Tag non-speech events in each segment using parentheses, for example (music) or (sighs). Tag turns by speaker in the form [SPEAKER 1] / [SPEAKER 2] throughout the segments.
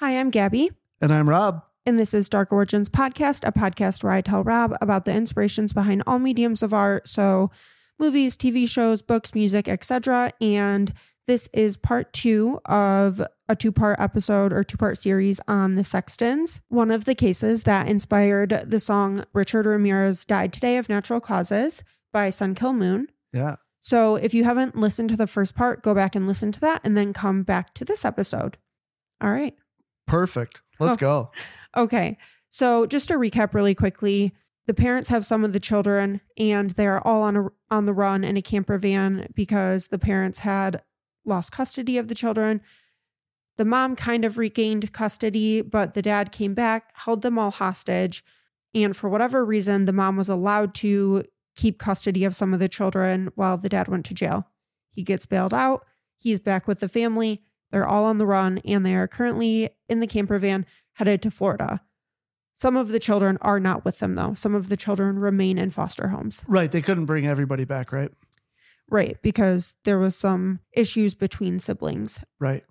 [SPEAKER 1] Hi, I'm Gabby,
[SPEAKER 2] And I'm Rob.
[SPEAKER 1] and this is Dark Origins Podcast, a podcast where I tell Rob about the inspirations behind all mediums of art, so movies, TV shows, books, music, etc. And this is part two of a two part episode or two part series on the Sextons, one of the cases that inspired the song Richard Ramirez Died Today of Natural Causes by Sun Kil Moon.
[SPEAKER 2] Yeah.
[SPEAKER 1] So if you haven't listened to the first part, go back and listen to that and then come back to this episode. All right.
[SPEAKER 2] Perfect. Let's
[SPEAKER 1] Oh.
[SPEAKER 2] go.
[SPEAKER 1] Okay. So just to recap really quickly, the parents have some of the children and they're all on a on the run in a camper van because the parents had lost custody of the children. The mom kind of regained custody, but the dad came back, held them all hostage, and for whatever reason, the mom was allowed to keep custody of some of the children while the dad went to jail. He gets bailed out. He's back with the family. They're all on the run and they are currently in the camper van headed to Florida. Some of the children are not with them though. Some of the children remain in foster homes.
[SPEAKER 2] Right. They couldn't bring everybody back, right?
[SPEAKER 1] Right, because there was some issues between siblings.
[SPEAKER 2] Right.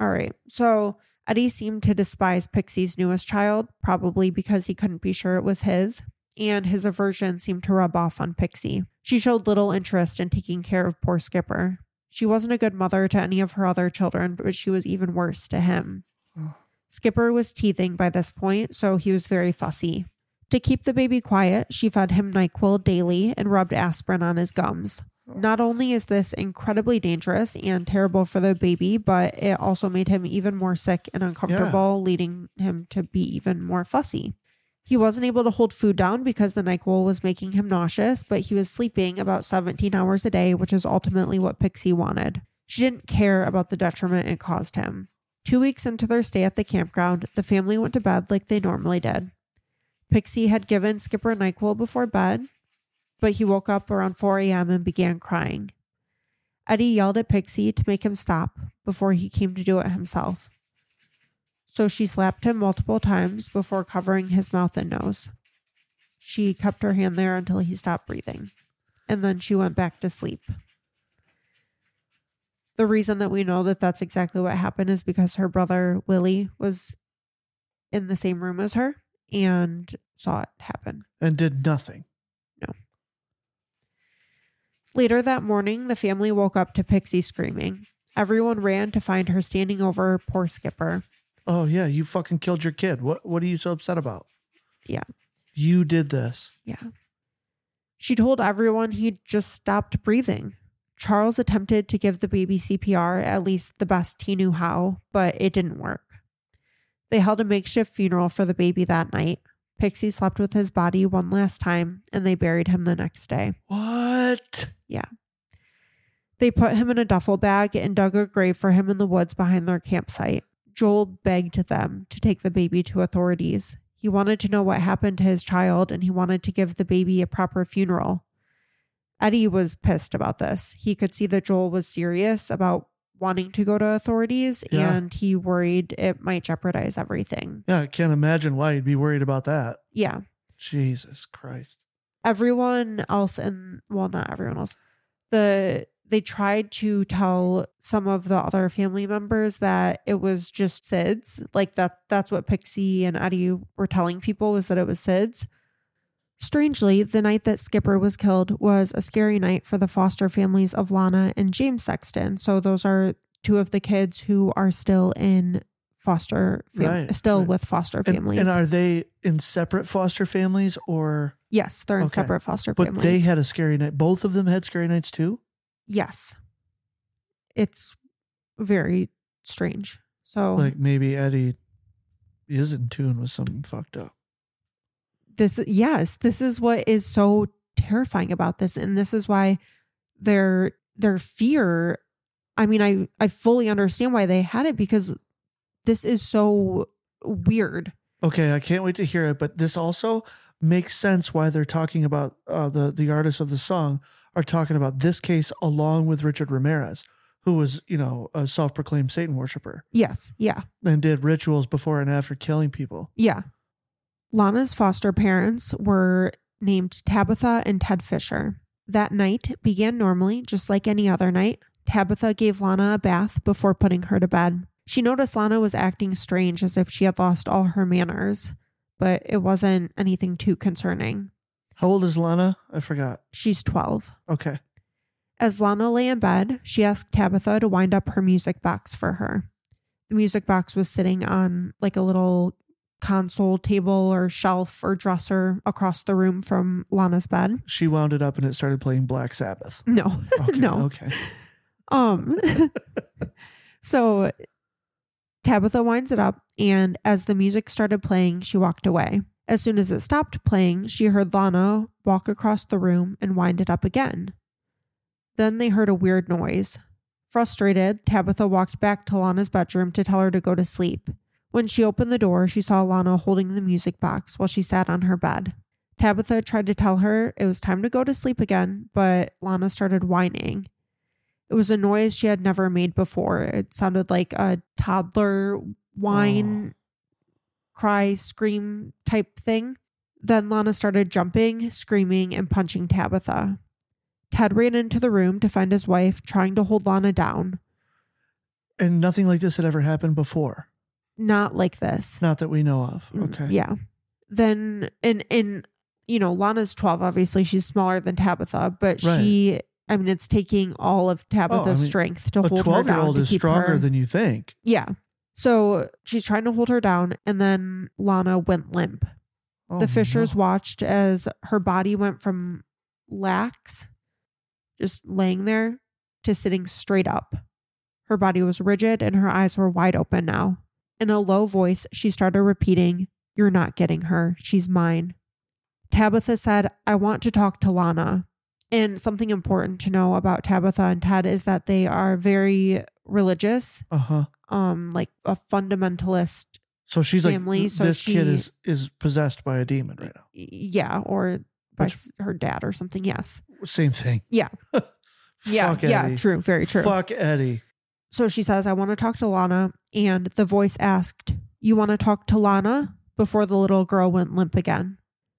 [SPEAKER 1] All right. So Eddie seemed to despise Pixie's newest child, probably because he couldn't be sure it was his, and his aversion seemed to rub off on Pixie. She showed little interest in taking care of poor Skipper. She wasn't a good mother to any of her other children, but she was even worse to him. Skipper was teething by this point, so he was very fussy. To keep the baby quiet, she fed him NyQuil daily and rubbed aspirin on his gums. Not only is this incredibly dangerous and terrible for the baby, but it also made him even more sick and uncomfortable, leading him to be even more fussy. He wasn't able to hold food down because the NyQuil was making him nauseous, but he was sleeping about 17 hours a day, which is ultimately what Pixie wanted. She didn't care about the detriment it caused him. Two weeks into their stay at the campground, the family went to bed like they normally did. Pixie had given Skipper NyQuil before bed, but he woke up around 4 a.m. and began crying. Eddie yelled at Pixie to make him stop before he came to do it himself. So she slapped him multiple times before covering his mouth and nose. She kept her hand there until he stopped breathing, and then she went back to sleep. The reason that we know that that's exactly what happened is because her brother Willie was in the same room as her and saw it happen.
[SPEAKER 2] And did nothing. No.
[SPEAKER 1] Later that morning, the family woke up to Pixie screaming. Everyone ran to find her standing over poor Skipper.
[SPEAKER 2] Oh yeah, you fucking killed your kid. What what are you so upset about?
[SPEAKER 1] Yeah.
[SPEAKER 2] You did this.
[SPEAKER 1] Yeah. She told everyone he'd just stopped breathing. Charles attempted to give the baby CPR, at least the best he knew how, but it didn't work. They held a makeshift funeral for the baby that night. Pixie slept with his body one last time, and they buried him the next day.
[SPEAKER 2] What?
[SPEAKER 1] Yeah. They put him in a duffel bag and dug a grave for him in the woods behind their campsite. Joel begged them to take the baby to authorities. He wanted to know what happened to his child and he wanted to give the baby a proper funeral. Eddie was pissed about this. He could see that Joel was serious about wanting to go to authorities
[SPEAKER 2] Yeah.
[SPEAKER 1] and he worried it might jeopardize everything.
[SPEAKER 2] Yeah, I can't imagine why you'd be worried about that.
[SPEAKER 1] Yeah.
[SPEAKER 2] Jesus Christ.
[SPEAKER 1] everyone else and well not everyone else the they tried to tell some of the other family members that it was just SIDS. Like that that's what Pixie and Eddie were telling people was that it was SIDS. Strangely, the night that Skipper was killed was a scary night for the foster families of Lana and James Sexton. So those are two of the kids who are still in foster fam-
[SPEAKER 2] Right,
[SPEAKER 1] still
[SPEAKER 2] right.
[SPEAKER 1] with foster families.
[SPEAKER 2] and are they in separate foster families or
[SPEAKER 1] yes, they're in
[SPEAKER 2] Okay.
[SPEAKER 1] separate foster
[SPEAKER 2] but
[SPEAKER 1] families.
[SPEAKER 2] they had a scary night. Both of them had scary nights too?
[SPEAKER 1] Yes. It's very strange. So
[SPEAKER 2] Like maybe Eddie is in tune with something fucked up.
[SPEAKER 1] this yes, this is what is so terrifying about this and this is why their their fear I mean I I fully understand why they had it because this is so weird.
[SPEAKER 2] Okay, I can't wait to hear it. But this also makes sense why they're talking about uh, the the artist of the song are talking about this case along with Richard Ramirez, who was you know a self proclaimed Satan worshiper
[SPEAKER 1] Yes. Yeah.
[SPEAKER 2] and did rituals before and after killing people.
[SPEAKER 1] Yeah. Lana's foster parents were named Tabitha and Ted Fisher. That night began normally, just like any other night. Tabitha gave Lana a bath before putting her to bed. She noticed Lana was acting strange as if she had lost all her manners, but it wasn't anything too concerning.
[SPEAKER 2] How old is Lana? I forgot.
[SPEAKER 1] She's 12.
[SPEAKER 2] Okay.
[SPEAKER 1] As Lana lay in bed, she asked Tabitha to wind up her music box for her. The music box was sitting on like a little console table or shelf or dresser across the room from Lana's bed.
[SPEAKER 2] She wound it up and it started playing Black Sabbath.
[SPEAKER 1] No, (laughs)
[SPEAKER 2] Okay.
[SPEAKER 1] no.
[SPEAKER 2] Okay.
[SPEAKER 1] Um, (laughs) so Tabitha winds it up, and as the music started playing, she walked away. As soon as it stopped playing, she heard Lana walk across the room and wind it up again. Then they heard a weird noise. Frustrated, Tabitha walked back to Lana's bedroom to tell her to go to sleep. When she opened the door, she saw Lana holding the music box while she sat on her bed. Tabitha tried to tell her it was time to go to sleep again, but Lana started whining. It was a noise she had never made before. It sounded like a toddler whine, oh. Cry, scream type thing. Then Lana started jumping, screaming, and punching Tabitha. Ted ran into the room to find his wife trying to hold Lana down.
[SPEAKER 2] And nothing like this had ever happened before.
[SPEAKER 1] Not like this.
[SPEAKER 2] Not that we know of.
[SPEAKER 1] Mm,
[SPEAKER 2] Okay.
[SPEAKER 1] Yeah. Then in in you know, Lana's 12, obviously she's smaller than Tabitha, but she I mean it's taking all of Tabitha's
[SPEAKER 2] Oh, I mean,
[SPEAKER 1] strength to hold her
[SPEAKER 2] 12 year
[SPEAKER 1] down.
[SPEAKER 2] old
[SPEAKER 1] to
[SPEAKER 2] is stronger
[SPEAKER 1] her-
[SPEAKER 2] than you think.
[SPEAKER 1] Yeah. So she's trying to hold her down, and then Lana went limp.
[SPEAKER 2] Oh,
[SPEAKER 1] the Fishers
[SPEAKER 2] no.
[SPEAKER 1] watched as her body went from lax, just laying there, to sitting straight up. Her body was rigid and her eyes were wide open now. In a low voice, she started repeating, You're not getting her. She's mine. Tabitha said, I want to talk to Lana. And something important to know about Tabitha and Ted is that they are very religious,
[SPEAKER 2] Uh huh.
[SPEAKER 1] um, like a fundamentalist
[SPEAKER 2] So she's
[SPEAKER 1] family,
[SPEAKER 2] like,
[SPEAKER 1] so
[SPEAKER 2] this kid is is possessed by a demon right now.
[SPEAKER 1] yeah, or by
[SPEAKER 2] Which-
[SPEAKER 1] her dad or something. Yes.
[SPEAKER 2] Same thing.
[SPEAKER 1] Yeah. (laughs) Yeah. Yeah. True. Very true.
[SPEAKER 2] Fuck Eddie.
[SPEAKER 1] So she says, I want to talk to Lana. And the voice asked, You want to talk to Lana? Before the little girl went limp again.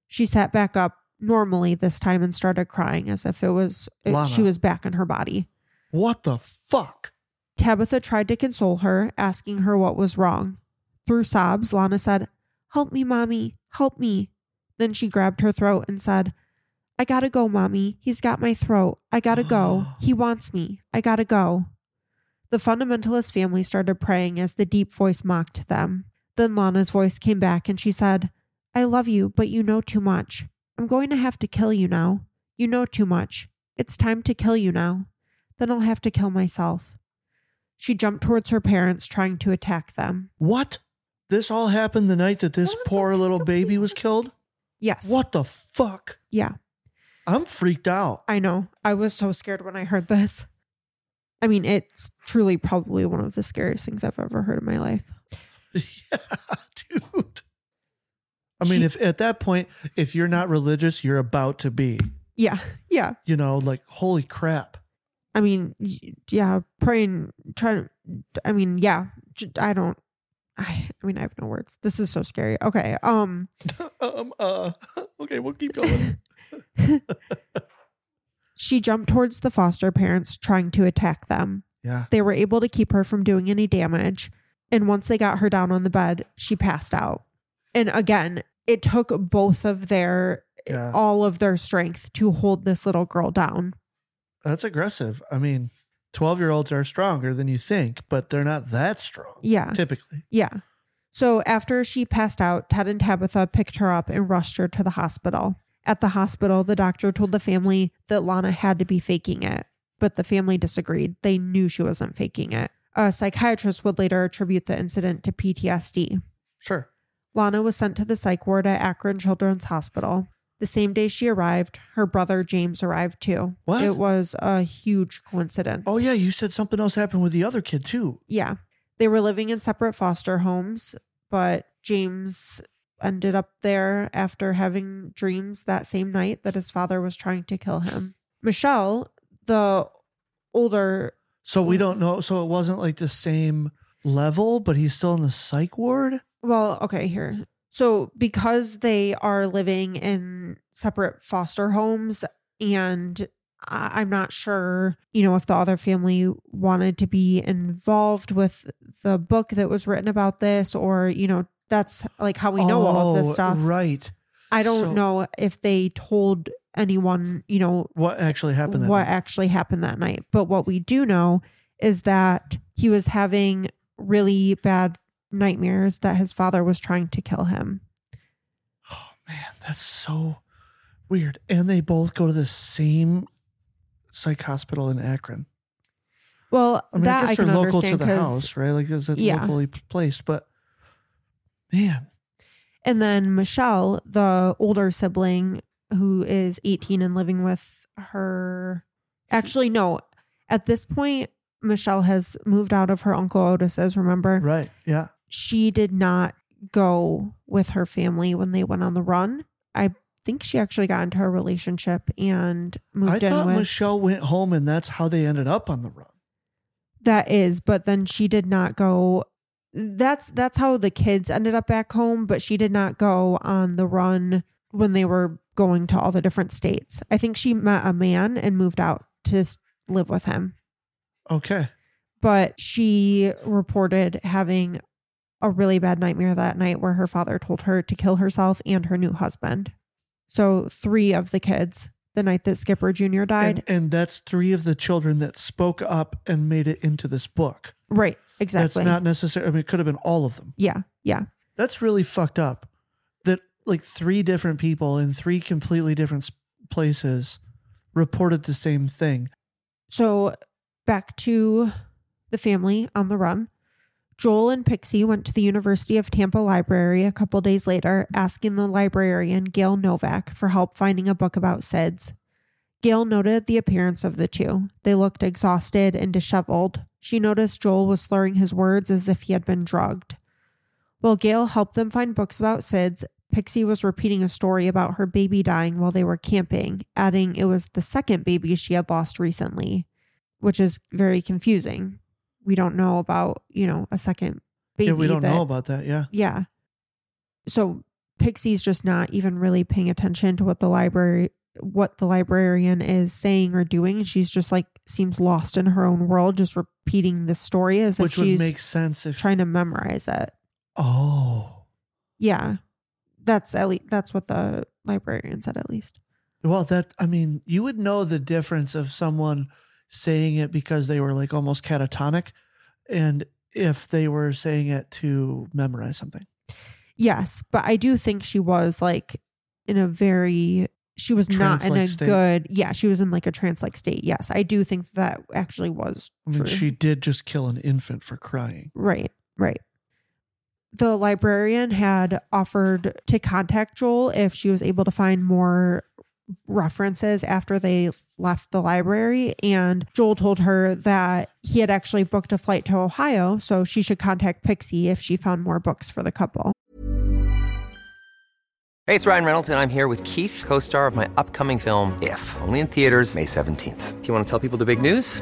[SPEAKER 1] She sat back up normally this time and started crying as if it was it-
[SPEAKER 2] Lana.
[SPEAKER 1] she was back in her body.
[SPEAKER 2] What the fuck?
[SPEAKER 1] Tabitha tried to console her, asking her what was wrong. Through sobs, Lana said, Help me, mommy, help me. Then she grabbed her throat and said, I gotta go, mommy. He's got my throat. I gotta go. (gasps) He wants me. I gotta go. The fundamentalist family started praying as the deep voice mocked them. Then Lana's voice came back and she said, I love you, but you know too much. I'm going to have to kill you now. You know too much. It's time to kill you now. Then I'll have to kill myself. She jumped towards her parents, trying to attack them.
[SPEAKER 2] What? This all happened the night that this poor little baby was killed?
[SPEAKER 1] Yes.
[SPEAKER 2] What the fuck?
[SPEAKER 1] Yeah,
[SPEAKER 2] I'm freaked out.
[SPEAKER 1] I know. I was so scared when I heard this. I mean, it's truly probably one of the scariest things I've ever heard in my life. (laughs)
[SPEAKER 2] yeah, dude. I mean,
[SPEAKER 1] She-
[SPEAKER 2] if at that point, if you're not religious, you're about to be.
[SPEAKER 1] Yeah, yeah.
[SPEAKER 2] You know, like holy crap.
[SPEAKER 1] I mean, yeah, praying, trying. to, I mean, yeah, I don't. I, I mean, I have no words. This is so scary. Okay. Um. (laughs)
[SPEAKER 2] um. Uh. (laughs) Okay, we'll keep going. (laughs)
[SPEAKER 1] She jumped towards the foster parents, trying to attack them.
[SPEAKER 2] yeah.
[SPEAKER 1] They were able to keep her from doing any damage. And once they got her down on the bed, she passed out. And again, it took both of their,
[SPEAKER 2] Yeah.
[SPEAKER 1] all of their strength to hold this little girl down.
[SPEAKER 2] That's aggressive. I mean, 12 year olds are stronger than you think, but they're not that strong.
[SPEAKER 1] Yeah.
[SPEAKER 2] Typically.
[SPEAKER 1] Yeah. So after she passed out, Ted and Tabitha picked her up and rushed her to the hospital. At the hospital, the doctor told the family that Lana had to be faking it, but the family disagreed. They knew she wasn't faking it. A psychiatrist would later attribute the incident to PTSD.
[SPEAKER 2] Sure.
[SPEAKER 1] Lana was sent to the psych ward at Akron Children's Hospital. The same day she arrived, her brother James arrived too.
[SPEAKER 2] What?
[SPEAKER 1] It was a huge coincidence.
[SPEAKER 2] Oh, yeah. You said something else happened with the other kid, too.
[SPEAKER 1] Yeah. They were living in separate foster homes, but James ended up there after having dreams that same night that his father was trying to kill him. Michelle, the older,
[SPEAKER 2] So we don't know. So it wasn't like the same level, but he's still in the psych ward?
[SPEAKER 1] Well, okay, here. So because they are living in separate foster homes and I'm not sure, you know, if the other family wanted to be involved with the book that was written about this or, you know, that's like how we know all of this
[SPEAKER 2] Oh,
[SPEAKER 1] stuff.
[SPEAKER 2] Right.
[SPEAKER 1] I don't
[SPEAKER 2] So-
[SPEAKER 1] know if they told anyone, you know,
[SPEAKER 2] What actually happened that
[SPEAKER 1] what
[SPEAKER 2] night?
[SPEAKER 1] actually happened that night. But what we do know is that he was having really bad nightmares that his father was trying to kill him.
[SPEAKER 2] Oh, man. That's so weird. And they both go to the same psych hospital in Akron.
[SPEAKER 1] Well,
[SPEAKER 2] I mean,
[SPEAKER 1] that
[SPEAKER 2] I
[SPEAKER 1] I,
[SPEAKER 2] guess they're local to the house, right? Like, is it
[SPEAKER 1] Yeah.
[SPEAKER 2] locally placed? But man,
[SPEAKER 1] And then Michelle, the older sibling who is 18 and living with her. Actually, no. At this point, Michelle has moved out of her Uncle Otis's, remember?
[SPEAKER 2] right? Yeah.
[SPEAKER 1] She did not go with her family when they went on the run. I think she actually got into a relationship and moved
[SPEAKER 2] I
[SPEAKER 1] in
[SPEAKER 2] thought
[SPEAKER 1] with
[SPEAKER 2] Michelle went home, and that's how they ended up on the run.
[SPEAKER 1] that is, but then she did not go that's that's how the kids ended up back home, but she did not go on the run when they were going to all the different states. I think she met a man and moved out to live with him.
[SPEAKER 2] Okay.
[SPEAKER 1] but she reported having a really bad nightmare that night where her father told her to kill herself and her new husband. So, three of the kids the night that Skipper Jr. died.
[SPEAKER 2] And, and that's three of the children that spoke up and made it into this book.
[SPEAKER 1] right, exactly.
[SPEAKER 2] That's not necessary. I mean, it could have been all of them.
[SPEAKER 1] yeah, yeah.
[SPEAKER 2] That's really fucked up. That like three different people in three completely different places reported the same thing.
[SPEAKER 1] So, back to the family on the run. Joel and Pixie went to the University of Tampa Library a couple days later, asking the librarian, Gail Novak, for help finding a book about SIDS. Gail noted the appearance of the two. They looked exhausted and disheveled. She noticed Joel was slurring his words as if he had been drugged. While Gail helped them find books about SIDS, Pixie was repeating a story about her baby dying while they were camping, adding it was the second baby she had lost recently, which is very confusing. We don't know about, you know, a second baby.
[SPEAKER 2] yeah, we don't
[SPEAKER 1] that-
[SPEAKER 2] know about that. Yeah.
[SPEAKER 1] yeah. So Pixie's just not even really paying attention to what the library what the librarian is saying or doing. She's just like seems lost in her own world, just repeating the story as
[SPEAKER 2] Which
[SPEAKER 1] if
[SPEAKER 2] would
[SPEAKER 1] she's
[SPEAKER 2] make sense if.
[SPEAKER 1] trying to memorize it.
[SPEAKER 2] oh.
[SPEAKER 1] Yeah. That's at least that's what the librarian said at least.
[SPEAKER 2] Well, that, I mean, you would know the difference of someone saying it because they were like almost catatonic and if they were saying it to memorize something.
[SPEAKER 1] Yes, but I do think she was like in a very she was not in a
[SPEAKER 2] state.
[SPEAKER 1] good yeah, she was in like a trance like state. Yes, I do think that actually was
[SPEAKER 2] I mean,
[SPEAKER 1] true.
[SPEAKER 2] she did just kill an infant for crying.
[SPEAKER 1] Right, right. The librarian had offered to contact Joel if she was able to find more references after they left the library. And Joel told her that he had actually booked a flight to Ohio, so she should contact Pixie if she found more books for the couple.
[SPEAKER 3] Hey, it's Ryan Reynolds, and I'm here with Keith, co star of my upcoming film, If, only in theaters, May 17th. Do you want to tell people the big news?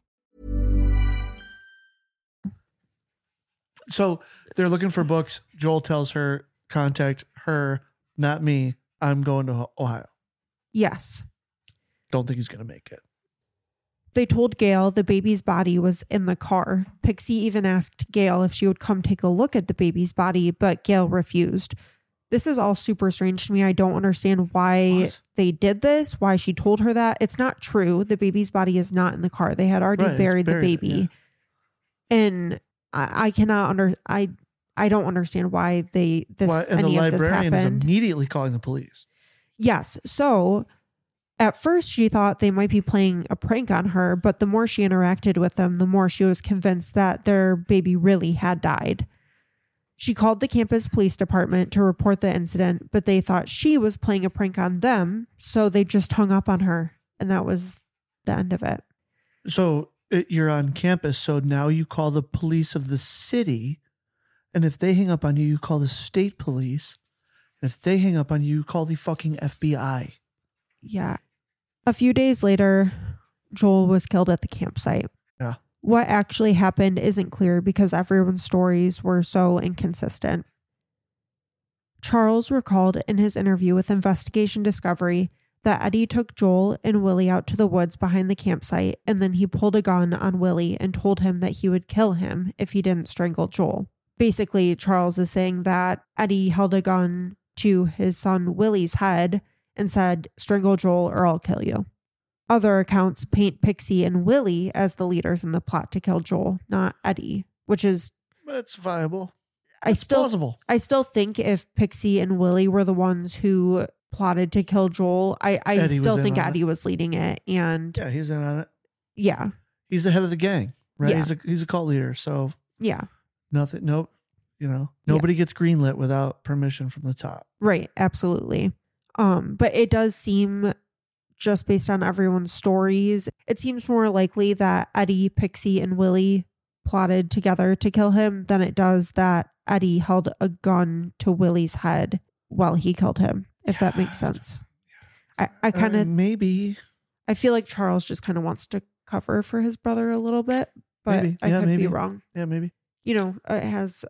[SPEAKER 2] So they're looking for books. Joel tells her, contact her, not me. I'm going to Ohio.
[SPEAKER 1] Yes.
[SPEAKER 2] Don't think he's going to make it.
[SPEAKER 1] They told Gail the baby's body was in the car. Pixie even asked Gail if she would come take a look at the baby's body, but Gail refused. This is all super strange to me. I don't understand why
[SPEAKER 2] What?
[SPEAKER 1] they did this, why she told her that. It's not true. The baby's body is not in the car. They had already
[SPEAKER 2] Right, it's
[SPEAKER 1] buried, the
[SPEAKER 2] buried,
[SPEAKER 1] baby.
[SPEAKER 2] yeah.
[SPEAKER 1] And I, I cannot under I I don't understand why they this
[SPEAKER 2] Why- and the
[SPEAKER 1] any of this happened.
[SPEAKER 2] immediately calling the police.
[SPEAKER 1] Yes. So at first, she thought they might be playing a prank on her, but the more she interacted with them, the more she was convinced that their baby really had died. She called the campus police department to report the incident, but they thought she was playing a prank on them, so they just hung up on her, and that was the end of it.
[SPEAKER 2] So you're on campus. So now you call the police of the city. And if they hang up on you, you call the state police. And if they hang up on you, you call the fucking FBI.
[SPEAKER 1] Yeah. A few days later, Joel was killed at the campsite.
[SPEAKER 2] Yeah.
[SPEAKER 1] What actually happened isn't clear because everyone's stories were so inconsistent. Charles recalled in his interview with Investigation Discovery that Eddie took Joel and Willie out to the woods behind the campsite and then he pulled a gun on Willie and told him that he would kill him if he didn't strangle Joel. Basically, Charles is saying that Eddie held a gun to his son Willie's head and said, Strangle Joel or I'll kill you. Other accounts paint Pixie and Willie as the leaders in the plot to kill Joel, not Eddie, which is
[SPEAKER 2] That's viable.
[SPEAKER 1] I
[SPEAKER 2] It's
[SPEAKER 1] still
[SPEAKER 2] plausible.
[SPEAKER 1] I still think if Pixie and Willie were the ones who plotted to kill Joel, I, I
[SPEAKER 2] Eddie
[SPEAKER 1] still think
[SPEAKER 2] on it.
[SPEAKER 1] Eddie was leading it. And
[SPEAKER 2] Yeah, he's in on it.
[SPEAKER 1] yeah,
[SPEAKER 2] He's the head of the gang, right?
[SPEAKER 1] Yeah.
[SPEAKER 2] He's a he's a cult leader. So
[SPEAKER 1] yeah,
[SPEAKER 2] nothing. Nope. You know, nobody gets greenlit without permission from the top.
[SPEAKER 1] right, absolutely. Um, but it does seem just based on everyone's stories, it seems more likely that Eddie, Pixie, and Willie plotted together to kill him than it does that Eddie held a gun to Willie's head while he killed him, if that makes sense. I, I kind
[SPEAKER 2] Uh,
[SPEAKER 1] of
[SPEAKER 2] maybe.
[SPEAKER 1] I feel like Charles just kind of wants to cover for his brother a little bit, but
[SPEAKER 2] Maybe.
[SPEAKER 1] I
[SPEAKER 2] Yeah,
[SPEAKER 1] could
[SPEAKER 2] maybe.
[SPEAKER 1] be wrong.
[SPEAKER 2] Yeah, maybe.
[SPEAKER 1] You know, it has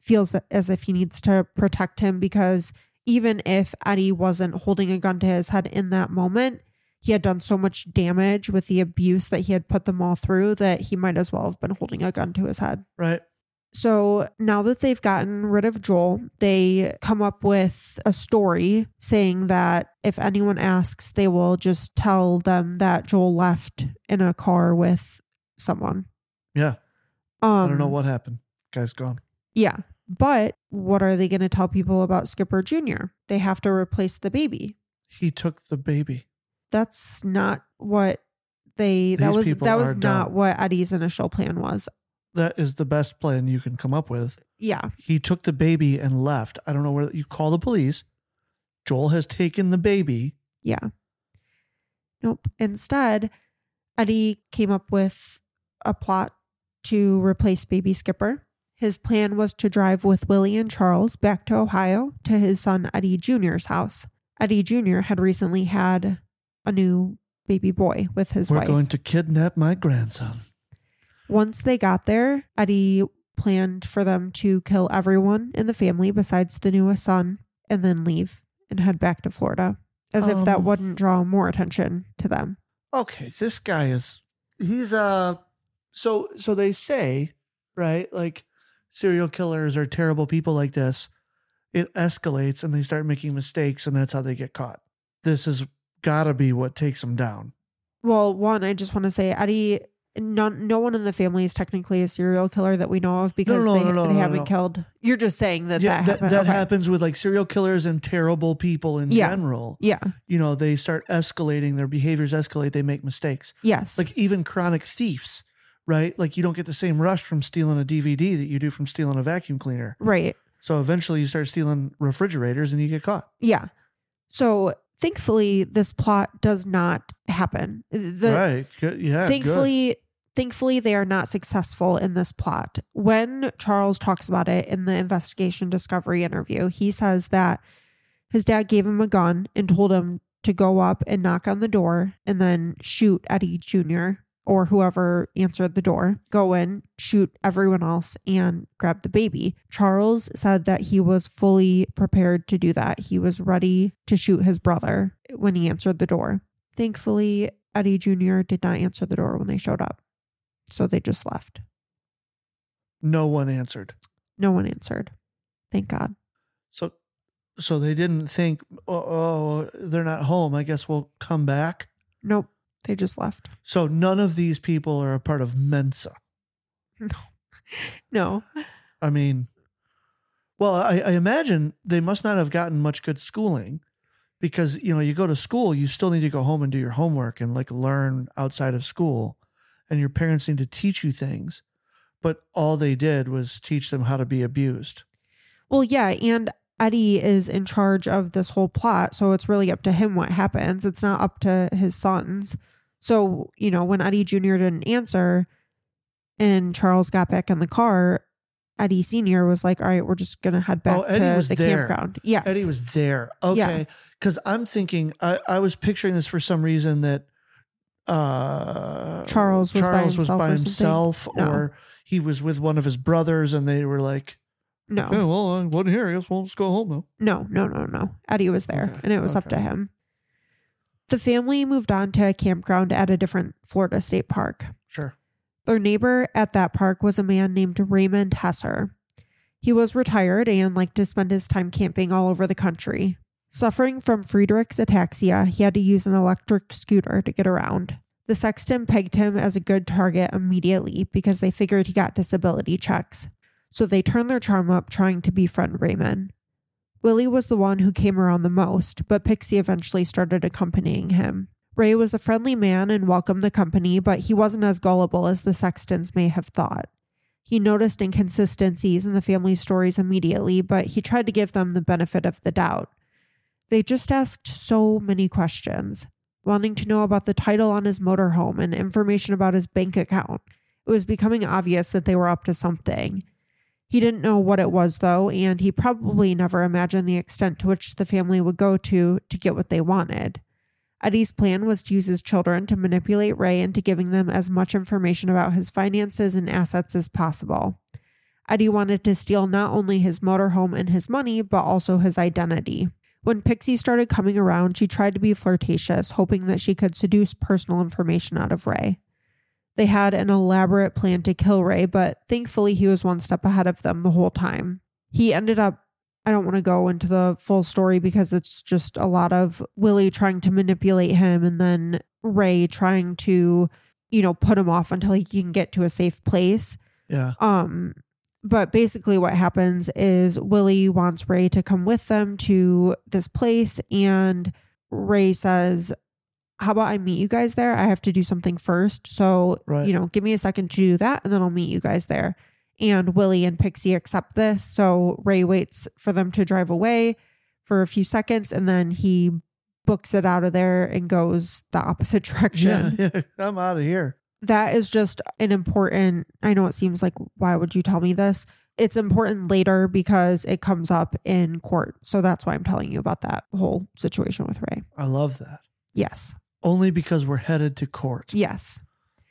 [SPEAKER 1] feels as if he needs to protect him because even if Eddie wasn't holding a gun to his head in that moment, he had done so much damage with the abuse that he had put them all through that he might as well have been holding a gun to his head.
[SPEAKER 2] Right.
[SPEAKER 1] So now that they've gotten rid of Joel, they come up with a story saying that if anyone asks, they will just tell them that Joel left in a car with someone.
[SPEAKER 2] Yeah.
[SPEAKER 1] Um,
[SPEAKER 2] I don't know what happened. Guy's gone.
[SPEAKER 1] Yeah. But what are they going to tell people about Skipper Jr.? They have to replace the baby.
[SPEAKER 2] He took the baby.
[SPEAKER 1] That's not what they, that was, that was not
[SPEAKER 2] dumb.
[SPEAKER 1] what Eddie's initial plan was.
[SPEAKER 2] That is the best plan you can come up with.
[SPEAKER 1] Yeah.
[SPEAKER 2] He took the baby and left. I don't know where you call the police. Joel has taken the baby.
[SPEAKER 1] Yeah. Nope. Instead, Eddie came up with a plot to replace baby Skipper. His plan was to drive with Willie and Charles back to Ohio to his son Eddie Jr.'s house. Eddie Jr. had recently had a new baby boy with his
[SPEAKER 2] We're
[SPEAKER 1] wife.
[SPEAKER 2] going to kidnap my grandson.
[SPEAKER 1] Once they got there, Eddie planned for them to kill everyone in the family besides the newest son and then leave and head back to Florida, as if that
[SPEAKER 2] Um,
[SPEAKER 1] wouldn't draw more attention to them.
[SPEAKER 2] Okay, this guy is he's uh so so they say right like serial killers are terrible people like this it escalates and they start making mistakes and that's how they get caught this has got to be what takes them down
[SPEAKER 1] Well, one, I just want to say Eddie. No, no one in the family is technically a serial killer that we know of because
[SPEAKER 2] no,
[SPEAKER 1] they,
[SPEAKER 2] no,
[SPEAKER 1] they
[SPEAKER 2] no,
[SPEAKER 1] haven't
[SPEAKER 2] no.
[SPEAKER 1] killed. You're just saying that
[SPEAKER 2] yeah
[SPEAKER 1] that
[SPEAKER 2] that,
[SPEAKER 1] happened.
[SPEAKER 2] that
[SPEAKER 1] Okay.
[SPEAKER 2] happens with like serial killers and terrible people in
[SPEAKER 1] Yeah.
[SPEAKER 2] general
[SPEAKER 1] Yeah.
[SPEAKER 2] you know they start escalating their behaviors escalate they make mistakes
[SPEAKER 1] Yes.
[SPEAKER 2] like even chronic thieves right like you don't get the same rush from stealing a dvd that you do from stealing a vacuum cleaner
[SPEAKER 1] right.
[SPEAKER 2] so eventually you start stealing refrigerators and you get caught
[SPEAKER 1] Yeah. So thankfully, this plot does not happen. The,
[SPEAKER 2] right good. yeah good.
[SPEAKER 1] Thankfully they are not successful in this plot when charles talks about it in the investigation discovery interview he says that his dad gave him a gun and told him to go up and knock on the door and then shoot eddie jr or whoever answered the door go in shoot everyone else and grab the baby charles said that he was fully prepared to do that he was ready to shoot his brother when he answered the door Thankfully, Eddie Jr. did not answer the door when they showed up. So they just left.
[SPEAKER 2] no one answered
[SPEAKER 1] No one answered. Thank God.
[SPEAKER 2] so so they didn't think oh, oh they're not home i guess we'll come back
[SPEAKER 1] Nope. They just left.
[SPEAKER 2] so none of these people are a part of mensa (laughs)
[SPEAKER 1] No. No.
[SPEAKER 2] I mean well I, I imagine they must not have gotten much good schooling because you know you go to school you still need to go home and do your homework and like learn outside of school and your parents need to teach you things but all they did was teach them how to be abused
[SPEAKER 1] Well, yeah. And Eddie is in charge of this whole plot. So it's really up to him what happens. It's not up to his sons. So, you know, when Eddie Jr. didn't answer and Charles got back in the car, Eddie Sr. was like, all right, we're just going to head back
[SPEAKER 2] Oh,
[SPEAKER 1] to the
[SPEAKER 2] there.
[SPEAKER 1] campground. Yes.
[SPEAKER 2] Eddie was there. Okay. Because I'm thinking, I, I was picturing this for some reason that uh,
[SPEAKER 1] Charles was by
[SPEAKER 2] Charles was
[SPEAKER 1] himself
[SPEAKER 2] by
[SPEAKER 1] or
[SPEAKER 2] himself,
[SPEAKER 1] No.
[SPEAKER 2] or he was with one of his brothers, and they were like,
[SPEAKER 1] no.
[SPEAKER 2] "Okay, well, I wasn't here. I guess we'll just go home now."
[SPEAKER 1] No, no, no, no. Eddie was there
[SPEAKER 2] Okay,
[SPEAKER 1] and it was up to him. The family moved on to a campground at a different Florida state park.
[SPEAKER 2] Sure.
[SPEAKER 1] Their neighbor at that park was a man named Raymond Hesser. He was retired and liked to spend his time camping all over the country. Suffering from Friedreich's ataxia, he had to use an electric scooter to get around. The sexton pegged him as a good target immediately because they figured he got disability checks. So they turned their charm up trying to befriend Raymond. Willie was the one who came around the most, but Pixie eventually started accompanying him. Ray was a friendly man and welcomed the company, but he wasn't as gullible as the Sextons may have thought. He noticed inconsistencies in the family's stories immediately, but he tried to give them the benefit of the doubt. They just asked so many questions, wanting to know about the title on his motorhome and information about his bank account. It was becoming obvious that they were up to something. He didn't know what it was, though, and he probably never imagined the extent to which the family would go to to get what they wanted. Eddie's plan was to use his children to manipulate Ray into giving them as much information about his finances and assets as possible. Eddie wanted to steal not only his motorhome and his money, but also his identity. When Pixie started coming around, she tried to be flirtatious, hoping that she could seduce personal information out of Ray. They had an elaborate plan to kill Ray, but thankfully he was one step ahead of them the whole time. He ended up, I don't want to go into the full story because it's just a lot of Willie trying to manipulate him and then Ray trying to, you know, put him off until he can get to a safe place.
[SPEAKER 2] Yeah.
[SPEAKER 1] Um, but basically, what happens is Willie wants Ray to come with them to this place, and Ray says, How about I meet you guys there? I have to do something first. So,
[SPEAKER 2] Right.
[SPEAKER 1] you know, give me a second to do that, and then I'll meet you guys there. And Willie and Pixie accept this. So Ray waits for them to drive away for a few seconds, and then he books it out of there and goes the opposite (laughs) direction
[SPEAKER 2] Yeah, yeah. (laughs) I'm out of here.
[SPEAKER 1] That is just an important i know it seems like why would you tell me this? It's important later because it comes up in court. So that's why i'm telling you about that whole situation with ray.
[SPEAKER 2] I love that.
[SPEAKER 1] yes.
[SPEAKER 2] Only because we're headed to court.
[SPEAKER 1] yes.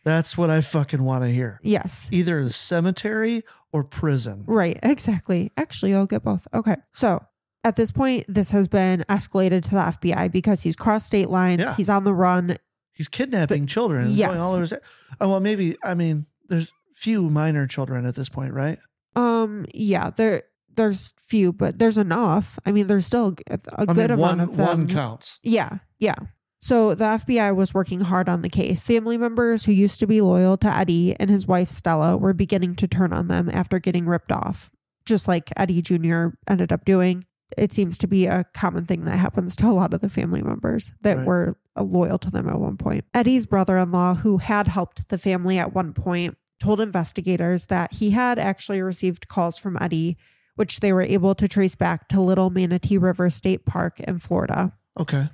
[SPEAKER 2] That's what I fucking want to hear.
[SPEAKER 1] yes.
[SPEAKER 2] Either the cemetery or prison.
[SPEAKER 1] right. Exactly. Actually i'll get both. Okay. So at this point this has been escalated to the fbi because he's crossed state lines.
[SPEAKER 2] Yeah.
[SPEAKER 1] he's on the run
[SPEAKER 2] He's kidnapping children.
[SPEAKER 1] Yes.
[SPEAKER 2] going all over his- Oh, well, maybe. I mean, there's few minor children at this point, right?
[SPEAKER 1] Um, yeah, there there's few, but there's enough. I mean, there's still a, good
[SPEAKER 2] mean,
[SPEAKER 1] amount
[SPEAKER 2] one
[SPEAKER 1] of them.
[SPEAKER 2] one counts.
[SPEAKER 1] Yeah, yeah. So the FBI was working hard on the case. Family members who used to be loyal to Eddie and his wife Stella were beginning to turn on them after getting ripped off, just like Eddie Jr. ended up doing. It seems to be a common thing that happens to a lot of the family members that
[SPEAKER 2] Right.
[SPEAKER 1] were uh, loyal to them at one point. Eddie's brother in law, who had helped the family at one point, told investigators that he had actually received calls from Eddie, which they were able to trace back to Little Manatee River State Park in Florida.
[SPEAKER 2] Okay.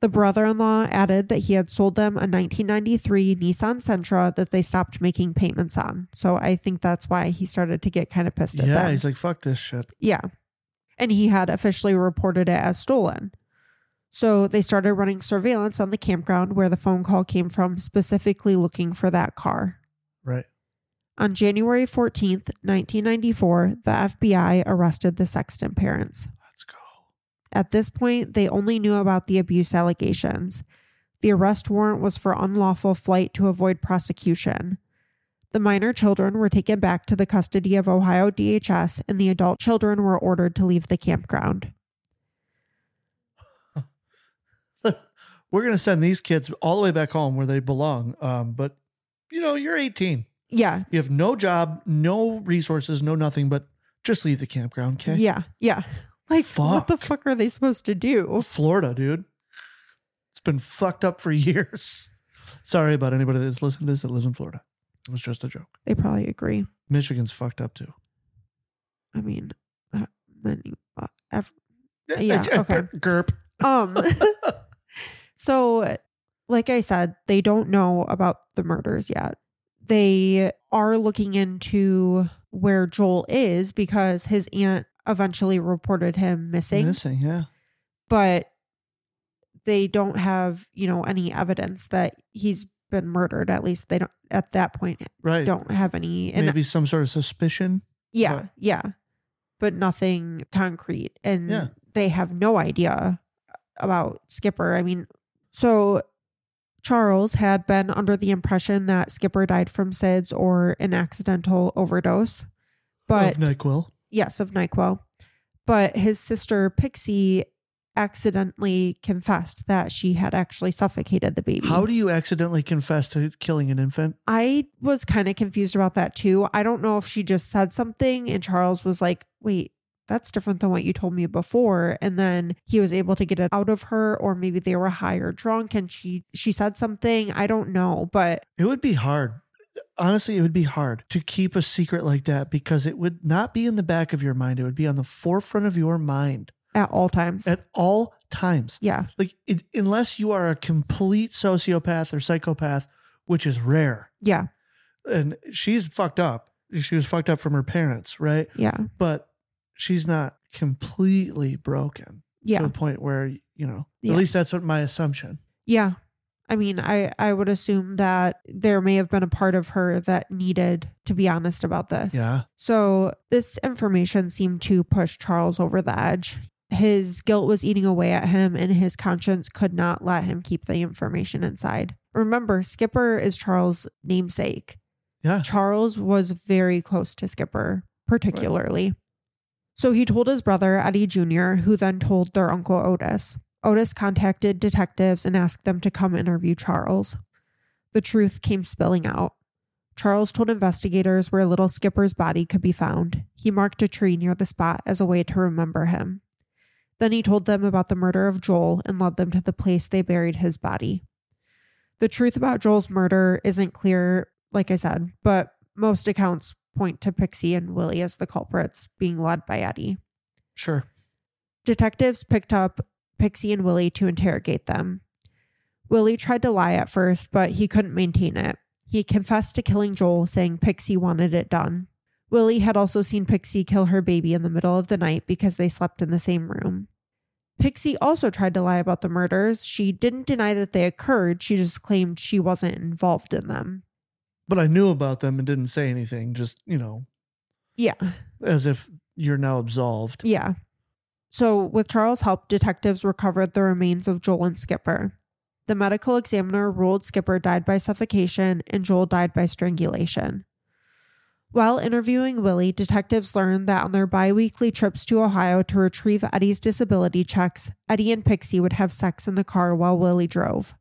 [SPEAKER 1] The brother in law added that he had sold them a 1993 Nissan Sentra that they stopped making payments on. So I think that's why he started to get kind of pissed at
[SPEAKER 2] Yeah,
[SPEAKER 1] them.
[SPEAKER 2] he's like, fuck this shit.
[SPEAKER 1] yeah. And he had officially reported it as stolen. So they started running surveillance on the campground where the phone call came from, specifically looking for that car.
[SPEAKER 2] Right.
[SPEAKER 1] On January 14th, 1994, the FBI arrested the Sexton parents.
[SPEAKER 2] Let's go.
[SPEAKER 1] At this point, they only knew about the abuse allegations. The arrest warrant was for unlawful flight to avoid prosecution. The minor children were taken back to the custody of Ohio DHS, and the adult children were ordered to leave the campground. (laughs)
[SPEAKER 2] We're gonna send these kids all the way back home where they belong. Um, but you know, you're 18.
[SPEAKER 1] Yeah,
[SPEAKER 2] You have no job, no resources, no nothing, but just leave the campground, okay?
[SPEAKER 1] yeah, yeah. Like, what the
[SPEAKER 2] Fuck.
[SPEAKER 1] fuck are they supposed to do?
[SPEAKER 2] Florida, dude. It's been fucked up for (laughs) years. Sorry about anybody that's listening to this that lives in Florida. It was just a joke.
[SPEAKER 1] They probably agree.
[SPEAKER 2] Michigan's fucked up too.
[SPEAKER 1] I mean, uh, many, uh, ev- Yeah, okay.
[SPEAKER 2] Gerp.
[SPEAKER 1] Um, (laughs) (laughs) so, like I said, they don't know about the murders yet. They are looking into where Joel is because his aunt eventually reported him missing,
[SPEAKER 2] Missing, yeah.
[SPEAKER 1] but they don't have, you know, any evidence that he's been murdered. At least they don't, at that point,
[SPEAKER 2] Right.
[SPEAKER 1] don't have any. And
[SPEAKER 2] Maybe some sort of suspicion.
[SPEAKER 1] yeah,
[SPEAKER 2] But-
[SPEAKER 1] yeah. But nothing concrete. And
[SPEAKER 2] Yeah.
[SPEAKER 1] they have no idea about Skipper. I mean, so Charles had been under the impression that Skipper died from SIDS or an accidental overdose. But
[SPEAKER 2] of NyQuil.
[SPEAKER 1] yes, of NyQuil. But his sister Pixie accidentally confessed that she had actually suffocated the baby.
[SPEAKER 2] How do you accidentally confess to killing an infant?
[SPEAKER 1] I was kind of confused about that too. I don't know if she just said something and Charles was like, wait, that's different than what you told me before. And then he was able to get it out of her, or maybe they were high or drunk and she she said something. I don't know. But
[SPEAKER 2] It would be hard. Honestly, it would be hard to keep a secret like that because it would not be in the back of your mind. It would be on the forefront of your mind
[SPEAKER 1] at all times.
[SPEAKER 2] at all times.
[SPEAKER 1] yeah.
[SPEAKER 2] Like, it, unless you are a complete sociopath or psychopath, which is rare.
[SPEAKER 1] Yeah.
[SPEAKER 2] And she's fucked up. She was fucked up from her parents, right?
[SPEAKER 1] Yeah.
[SPEAKER 2] But she's not completely broken
[SPEAKER 1] yeah.
[SPEAKER 2] to the point where, you know,
[SPEAKER 1] Yeah.
[SPEAKER 2] at least that's what my assumption.
[SPEAKER 1] Yeah. I mean, I I would assume that there may have been a part of her that needed to be honest about this.
[SPEAKER 2] Yeah.
[SPEAKER 1] So, this information seemed to push Charles over the edge. His guilt was eating away at him, and his conscience could not let him keep the information inside. Remember, Skipper is Charles' namesake.
[SPEAKER 2] Yeah.
[SPEAKER 1] Charles was very close to Skipper, particularly. So he told his brother, Eddie Jr., who then told their uncle Otis. Otis contacted detectives and asked them to come interview Charles. The truth came spilling out. Charles told investigators where little Skipper's body could be found. He marked a tree near the spot as a way to remember him. Then he told them about the murder of Joel and led them to the place they buried his body. The truth about Joel's murder isn't clear, like I said, but most accounts point to Pixie and Willie as the culprits, being led by Eddie.
[SPEAKER 2] Sure.
[SPEAKER 1] Detectives picked up Pixie and Willie to interrogate them. Willie tried to lie at first, but he couldn't maintain it. He confessed to killing Joel, saying Pixie wanted it done. Willie had also seen Pixie kill her baby in the middle of the night because they slept in the same room. Pixie also tried to lie about the murders. She didn't deny that they occurred, she just claimed she wasn't involved in them.
[SPEAKER 2] But I knew about them and didn't say anything, just, you know,
[SPEAKER 1] Yeah.
[SPEAKER 2] as if you're now absolved.
[SPEAKER 1] Yeah. So, with Charles' help, detectives recovered the remains of Joel and Skipper. The medical examiner ruled Skipper died by suffocation and Joel died by strangulation. While interviewing Willie, detectives learned that on their bi weekly trips to Ohio to retrieve Eddie's disability checks, Eddie and Pixie would have sex in the car while Willie drove.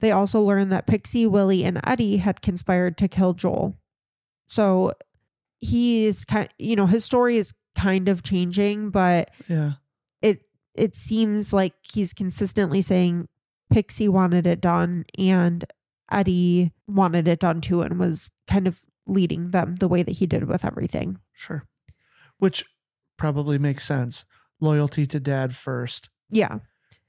[SPEAKER 1] They also learned that Pixie, Willie, and Eddie had conspired to kill Joel. So he is kind you know, his story is kind of changing, but
[SPEAKER 2] Yeah.
[SPEAKER 1] it it seems like he's consistently saying Pixie wanted it done and Eddie wanted it done too and was kind of leading them the way that he did with everything.
[SPEAKER 2] Sure. Which probably makes sense. Loyalty to dad first.
[SPEAKER 1] Yeah,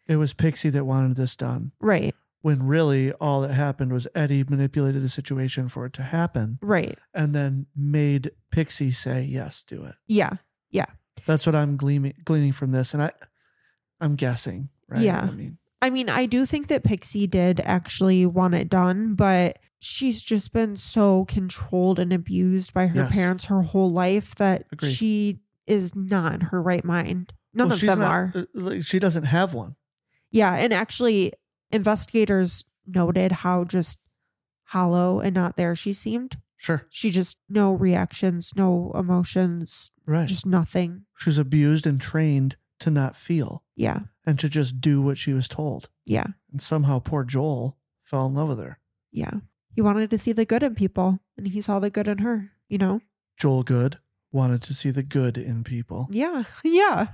[SPEAKER 2] It was Pixie that wanted this done.
[SPEAKER 1] right,
[SPEAKER 2] When really all that happened was Eddie manipulated the situation for it to happen
[SPEAKER 1] right.
[SPEAKER 2] and then made Pixie say, yes, do it.
[SPEAKER 1] Yeah, yeah.
[SPEAKER 2] That's what I'm gleaming, gleaning from this. And I, I'm guessing, right?
[SPEAKER 1] Yeah.
[SPEAKER 2] I mean,
[SPEAKER 1] I mean, I do think that Pixie did actually want it done, but she's just been so controlled and abused by her
[SPEAKER 2] Yes.
[SPEAKER 1] parents her whole life that
[SPEAKER 2] Agreed.
[SPEAKER 1] she is not in her right mind. None
[SPEAKER 2] well,
[SPEAKER 1] of them
[SPEAKER 2] not-
[SPEAKER 1] are.
[SPEAKER 2] uh, like, She doesn't have one.
[SPEAKER 1] Yeah, and actually, investigators noted how just hollow and not there she seemed.
[SPEAKER 2] Sure.
[SPEAKER 1] She just no reactions, no emotions,
[SPEAKER 2] Right.
[SPEAKER 1] just nothing.
[SPEAKER 2] she was abused and trained to not feel
[SPEAKER 1] Yeah,
[SPEAKER 2] and to just do what she was told.
[SPEAKER 1] yeah,
[SPEAKER 2] And somehow poor Joel fell in love with her.
[SPEAKER 1] yeah. He wanted to see the good in people, and he saw the good in her. You know?
[SPEAKER 2] Joel Good wanted to see the good in people.
[SPEAKER 1] Yeah, (laughs) yeah.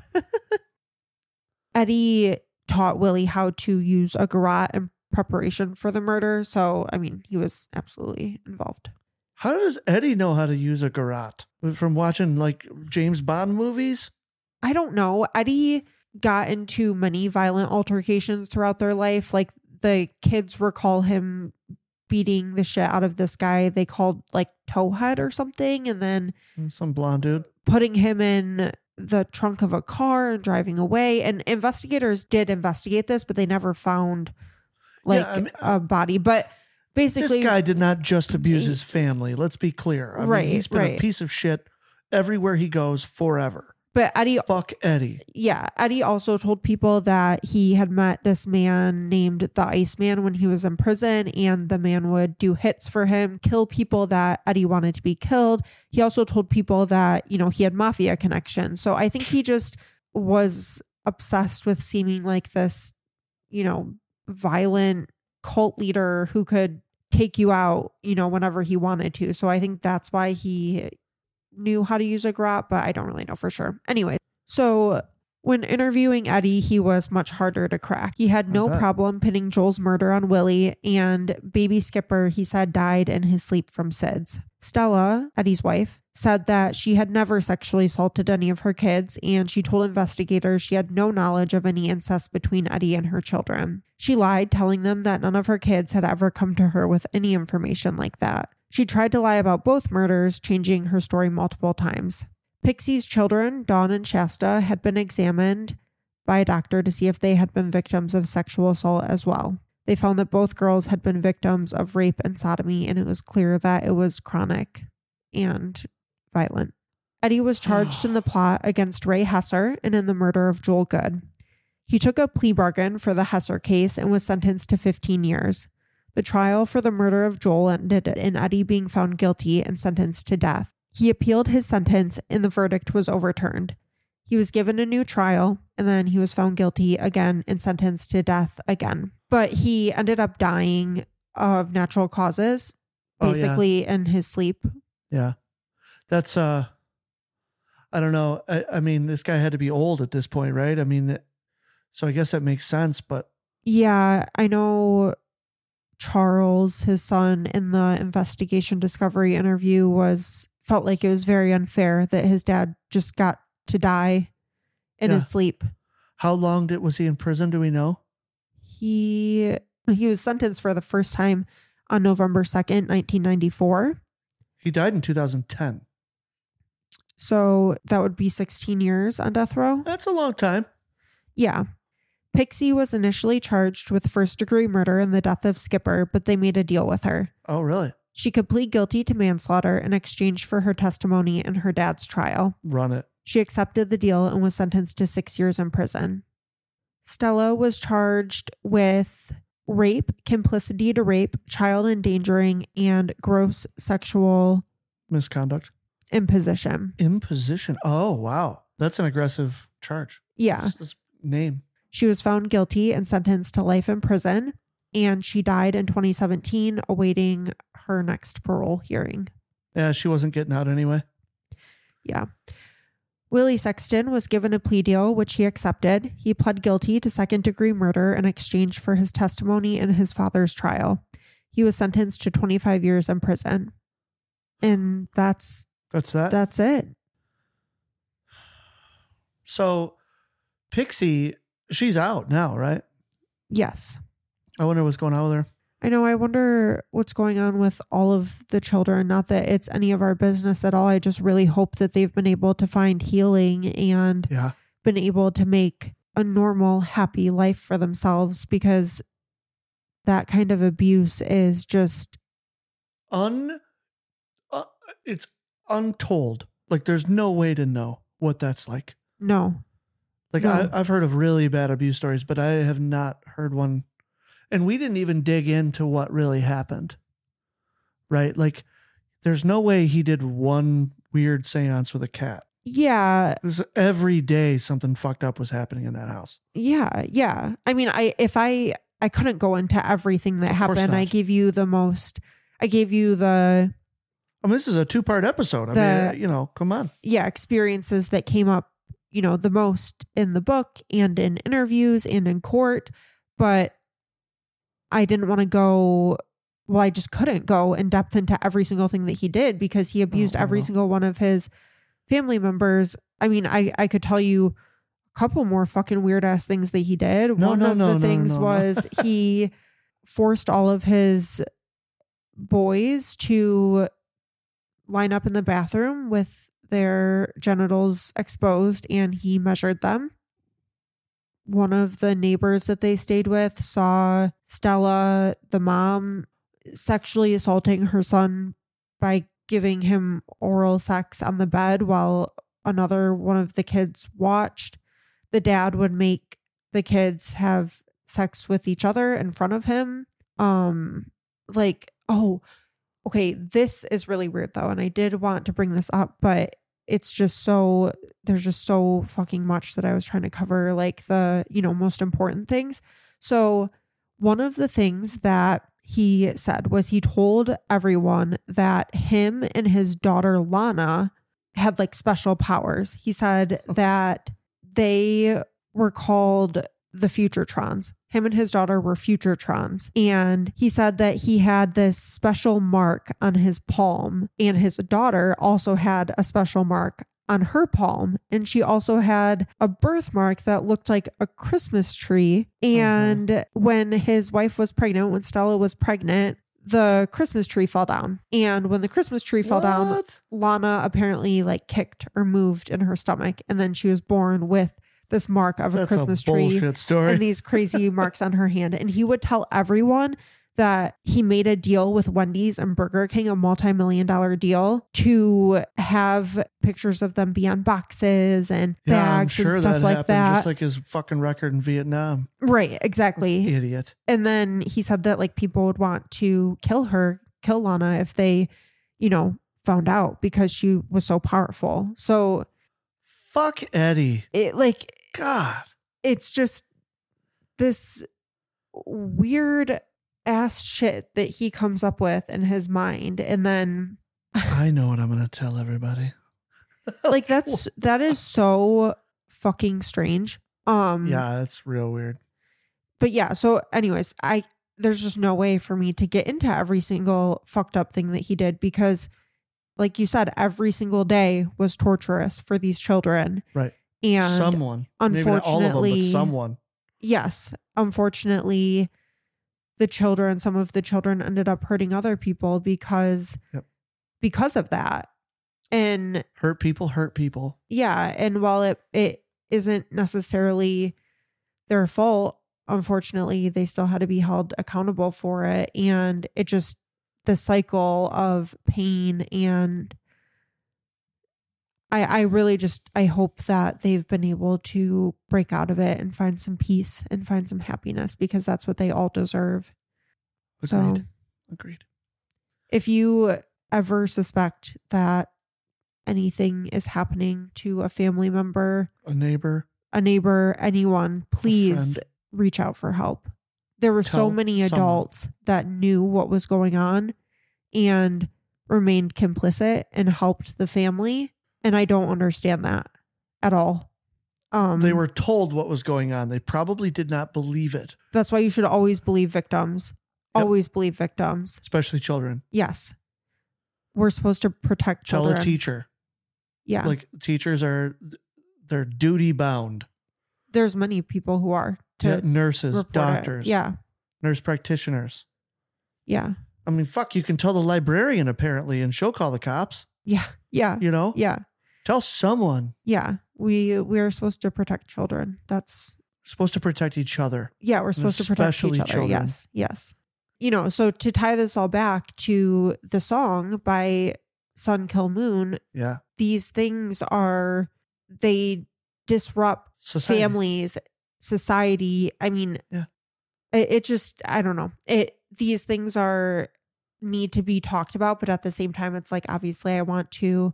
[SPEAKER 1] Eddie taught Willie how to use a garrote in preparation for the murder, so I mean, he was absolutely involved.
[SPEAKER 2] How does Eddie know how to use a garrote? From watching like James Bond movies?
[SPEAKER 1] I don't know. Eddie got into many violent altercations throughout their life. Like the kids recall him beating the shit out of this guy they called like Towhead or something, and then mm,
[SPEAKER 2] Some blonde dude.
[SPEAKER 1] putting him in the trunk of a car and driving away. And investigators did investigate this, but they never found like
[SPEAKER 2] Yeah, I mean,
[SPEAKER 1] a body. But basically,
[SPEAKER 2] this guy did not just abuse his family. Let's be clear. I mean,
[SPEAKER 1] Right,
[SPEAKER 2] he's been a piece of shit everywhere he goes forever.
[SPEAKER 1] But Eddie
[SPEAKER 2] Fuck Eddie.
[SPEAKER 1] yeah, Eddie also told people that he had met this man named the Iceman when he was in prison, and the man would do hits for him, kill people that Eddie wanted to be killed. He also told people that, you know, he had mafia connections. So I think he just was obsessed with seeming like this, you know, violent cult leader who could take you out, you know, whenever he wanted to. So I think that's why he knew how to use a garrote, but I don't really know for sure. Anyway, so when interviewing Eddie, he was much harder to crack. He had no problem pinning Joel's murder on Willie, and baby Skipper, he said, died in his sleep from SIDS. Stella, Eddie's wife, said that she had never sexually assaulted any of her kids, and she told investigators she had no knowledge of any incest between Eddie and her children. She lied, telling them that none of her kids had ever come to her with any information like that. She tried to lie about both murders, changing her story multiple times. Pixie's children, Dawn and Shasta, had been examined by a doctor to see if they had been victims of sexual assault as well. They found that both girls had been victims of rape and sodomy, and it was clear that it was chronic and violent. Eddie was charged in the (sighs) plot against Ray Hesser and in the murder of Joel Good. He took a plea bargain for the Hesser case and was sentenced to 15 years. The trial for the murder of Joel ended in Eddie being found guilty and sentenced to death. He appealed his sentence and the verdict was overturned. He was given a new trial and then he was found guilty again and sentenced to death again. But he ended up dying of natural causes,
[SPEAKER 2] Oh, yeah.
[SPEAKER 1] basically in his sleep.
[SPEAKER 2] Yeah. That's uh I don't know. I, I mean, this guy had to be old at this point, right? I mean, so I guess that makes sense, but
[SPEAKER 1] Yeah, I know Charles, his son, in the investigation discovery interview was felt like it was very unfair that his dad just got to die in
[SPEAKER 2] Yeah.
[SPEAKER 1] his sleep.
[SPEAKER 2] how long did was he in prison? Do we know?
[SPEAKER 1] He he was sentenced for the first time on November 2nd, 1994.
[SPEAKER 2] He died in 2010.
[SPEAKER 1] So that would be 16 years on death row.
[SPEAKER 2] That's a long time.
[SPEAKER 1] Yeah. Pixie was initially charged with first degree murder in the death of Skipper, but they made a deal with her.
[SPEAKER 2] Oh, really?
[SPEAKER 1] She could plead guilty to manslaughter in exchange for her testimony in her dad's trial.
[SPEAKER 2] Run it.
[SPEAKER 1] She accepted the deal and was sentenced to six years in prison. Stella was charged with rape, complicity to rape, child endangering, and gross sexual
[SPEAKER 2] Misconduct.
[SPEAKER 1] imposition.
[SPEAKER 2] Imposition. Oh, wow. That's an aggressive charge.
[SPEAKER 1] Yeah.
[SPEAKER 2] Name.
[SPEAKER 1] She was found guilty and sentenced to life in prison, and she died in 2017, awaiting her next parole hearing.
[SPEAKER 2] Yeah, she wasn't getting out anyway.
[SPEAKER 1] Yeah. Willie Sexton was given a plea deal, which he accepted. He pled guilty to second degree murder in exchange for his testimony in his father's trial. He was sentenced to 25 years in prison. And that's
[SPEAKER 2] That's that.
[SPEAKER 1] that's it.
[SPEAKER 2] so Pixie, she's out now, right?
[SPEAKER 1] Yes.
[SPEAKER 2] I wonder what's going on with her.
[SPEAKER 1] I know. I wonder what's going on with all of the children. Not that it's any of our business at all. I just really hope that they've been able to find healing and
[SPEAKER 2] Yeah.
[SPEAKER 1] been able to make a normal, happy life for themselves because that kind of abuse is just,
[SPEAKER 2] Un uh, it's untold. Like there's no way to know what that's like.
[SPEAKER 1] no.
[SPEAKER 2] Like
[SPEAKER 1] No.
[SPEAKER 2] I, I've heard of really bad abuse stories, but I have not heard one. And we didn't even dig into what really happened. Right? Like there's no way he did one weird seance with a cat.
[SPEAKER 1] Yeah.
[SPEAKER 2] This every day something fucked up was happening in that house.
[SPEAKER 1] Yeah. Yeah. I mean, I, if I, I couldn't go into everything that happened. I gave you the most, I gave you the,
[SPEAKER 2] I mean, this is a two part episode. I
[SPEAKER 1] The-
[SPEAKER 2] mean, you know, come on.
[SPEAKER 1] yeah, experiences that came up, you know, the most in the book and in interviews and in court. But I didn't want to go, well, I just couldn't go in depth into every single thing that he did because he oh, abused
[SPEAKER 2] Oh,
[SPEAKER 1] every single one of his family members. I mean, I, I could tell you a couple more fucking weird ass things that he did.
[SPEAKER 2] No,
[SPEAKER 1] one
[SPEAKER 2] no,
[SPEAKER 1] of
[SPEAKER 2] no,
[SPEAKER 1] the things was (laughs) he forced all of his boys to line up in the bathroom with their genitals exposed and he measured them. One of the neighbors that they stayed with saw Stella, the mom, sexually assaulting her son by giving him oral sex on the bed while another one of the kids watched. The dad would make the kids have sex with each other in front of him. Um like oh okay, this is really weird though and I did want to bring this up but it's just so there's just so fucking much that I was trying to cover like the, you know, most important things. So one of the things that he said was he told everyone that him and his daughter Lana had like special powers. He said that they were called the Futuretrons. Him and his daughter were Futuretrons. And he said that he had this special mark on his palm, and his daughter also had a special mark on her palm. And she also had a birthmark that looked like a Christmas tree. Mm-hmm. And when his wife was pregnant, when Stella was pregnant, the Christmas tree fell down. And when the Christmas tree fell down, Lana apparently like kicked or moved in her stomach. And then she was born with this mark of a
[SPEAKER 2] That's
[SPEAKER 1] Christmas
[SPEAKER 2] a
[SPEAKER 1] tree and these crazy (laughs) marks on her hand. And he would tell everyone that he made a deal with Wendy's and Burger King, a multi million dollar deal to have pictures of them be on boxes and
[SPEAKER 2] yeah,
[SPEAKER 1] bags
[SPEAKER 2] sure
[SPEAKER 1] and stuff
[SPEAKER 2] that
[SPEAKER 1] like that.
[SPEAKER 2] Just like his fucking record in Vietnam.
[SPEAKER 1] right, exactly.
[SPEAKER 2] Idiot.
[SPEAKER 1] And then he said that like people would want to kill her, kill Lana if they, you know, found out because she was so powerful. So
[SPEAKER 2] Fuck Eddie.
[SPEAKER 1] it like
[SPEAKER 2] God.
[SPEAKER 1] it's just this weird ass shit that he comes up with in his mind and then (laughs)
[SPEAKER 2] I know what I'm going to tell everybody. (laughs)
[SPEAKER 1] like that's that is so fucking strange um
[SPEAKER 2] Yeah, that's real weird.
[SPEAKER 1] but yeah so anyways i there's just no way for me to get into every single fucked up thing that he did because like you said every single day was torturous for these children
[SPEAKER 2] Right.
[SPEAKER 1] and
[SPEAKER 2] someone. Maybe not all of them, but
[SPEAKER 1] unfortunately-
[SPEAKER 2] someone.
[SPEAKER 1] yes, unfortunately, the children, some of the children ended up hurting other people because
[SPEAKER 2] Yep.
[SPEAKER 1] because of that. And
[SPEAKER 2] Hurt people, hurt people.
[SPEAKER 1] yeah, and while it it isn't necessarily their fault, unfortunately, they still had to be held accountable for it. And it just the cycle of pain and I, I really just I hope that they've been able to break out of it and find some peace and find some happiness because that's what they all deserve. So
[SPEAKER 2] Agreed. Agreed.
[SPEAKER 1] if you ever suspect that anything is happening to a family member,
[SPEAKER 2] A neighbor.
[SPEAKER 1] a neighbor, anyone, please reach out for help. There were so many
[SPEAKER 2] someone.
[SPEAKER 1] adults that knew what was going on and remained complicit and helped the family. And I don't understand that at all. Um,
[SPEAKER 2] they were told what was going on. They probably did not believe it,
[SPEAKER 1] That's why you should always believe victims.
[SPEAKER 2] Yep.
[SPEAKER 1] Always believe victims.
[SPEAKER 2] especially children.
[SPEAKER 1] Yes. We're supposed to protect children Tell
[SPEAKER 2] a teacher.
[SPEAKER 1] Yeah.
[SPEAKER 2] Like teachers are they're duty bound.
[SPEAKER 1] There's many people who are to
[SPEAKER 2] nurses,
[SPEAKER 1] report it.
[SPEAKER 2] doctors,
[SPEAKER 1] Yeah.
[SPEAKER 2] nurse practitioners.
[SPEAKER 1] Yeah.
[SPEAKER 2] I mean, fuck, you can tell the librarian apparently, and she'll call the cops.
[SPEAKER 1] Yeah. Yeah.
[SPEAKER 2] You know,
[SPEAKER 1] Yeah.
[SPEAKER 2] tell someone.
[SPEAKER 1] Yeah. We we are supposed to protect children. That's
[SPEAKER 2] We're supposed to protect each other.
[SPEAKER 1] yeah, we're supposed to protect each other.
[SPEAKER 2] children.
[SPEAKER 1] Yes. Yes. You know, so to tie this all back to the song by Sun Kil Moon,
[SPEAKER 2] Yeah,
[SPEAKER 1] these things are they disrupt
[SPEAKER 2] Society.
[SPEAKER 1] families, society. I mean,
[SPEAKER 2] Yeah.
[SPEAKER 1] it, it just I don't know. It these things are need to be talked about, but at the same time, it's like obviously I want to.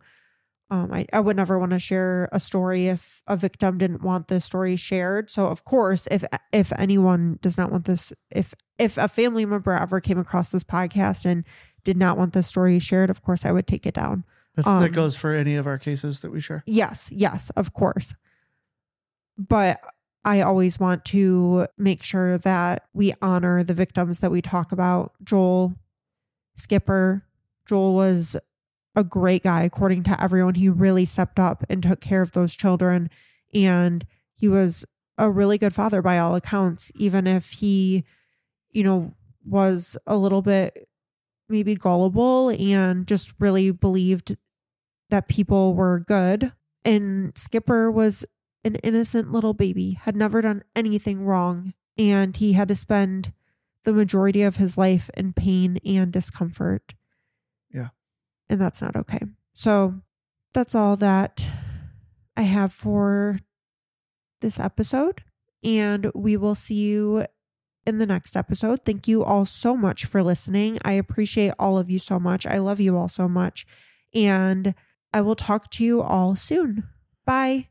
[SPEAKER 1] Um, I, I would never want to share a story if a victim didn't want the story shared. So of course, if if anyone does not want this, if if a family member ever came across this podcast and did not want the story shared, of course I would take it down. Um,
[SPEAKER 2] that goes for any of our cases that we share.
[SPEAKER 1] Yes, yes, of course. But I always want to make sure that we honor the victims that we talk about. Joel, Skipper, Joel was a great guy, according to everyone. He really stepped up and took care of those children. And he was a really good father by all accounts, even if he, you know, was a little bit maybe gullible and just really believed that people were good. And Skipper was an innocent little baby, had never done anything wrong. And he had to spend the majority of his life in pain and discomfort.
[SPEAKER 2] Yeah.
[SPEAKER 1] And that's not okay. So that's all that I have for this episode. And we will see you in the next episode. Thank you all so much for listening. I appreciate all of you so much. I love you all so much. And I will talk to you all soon. Bye.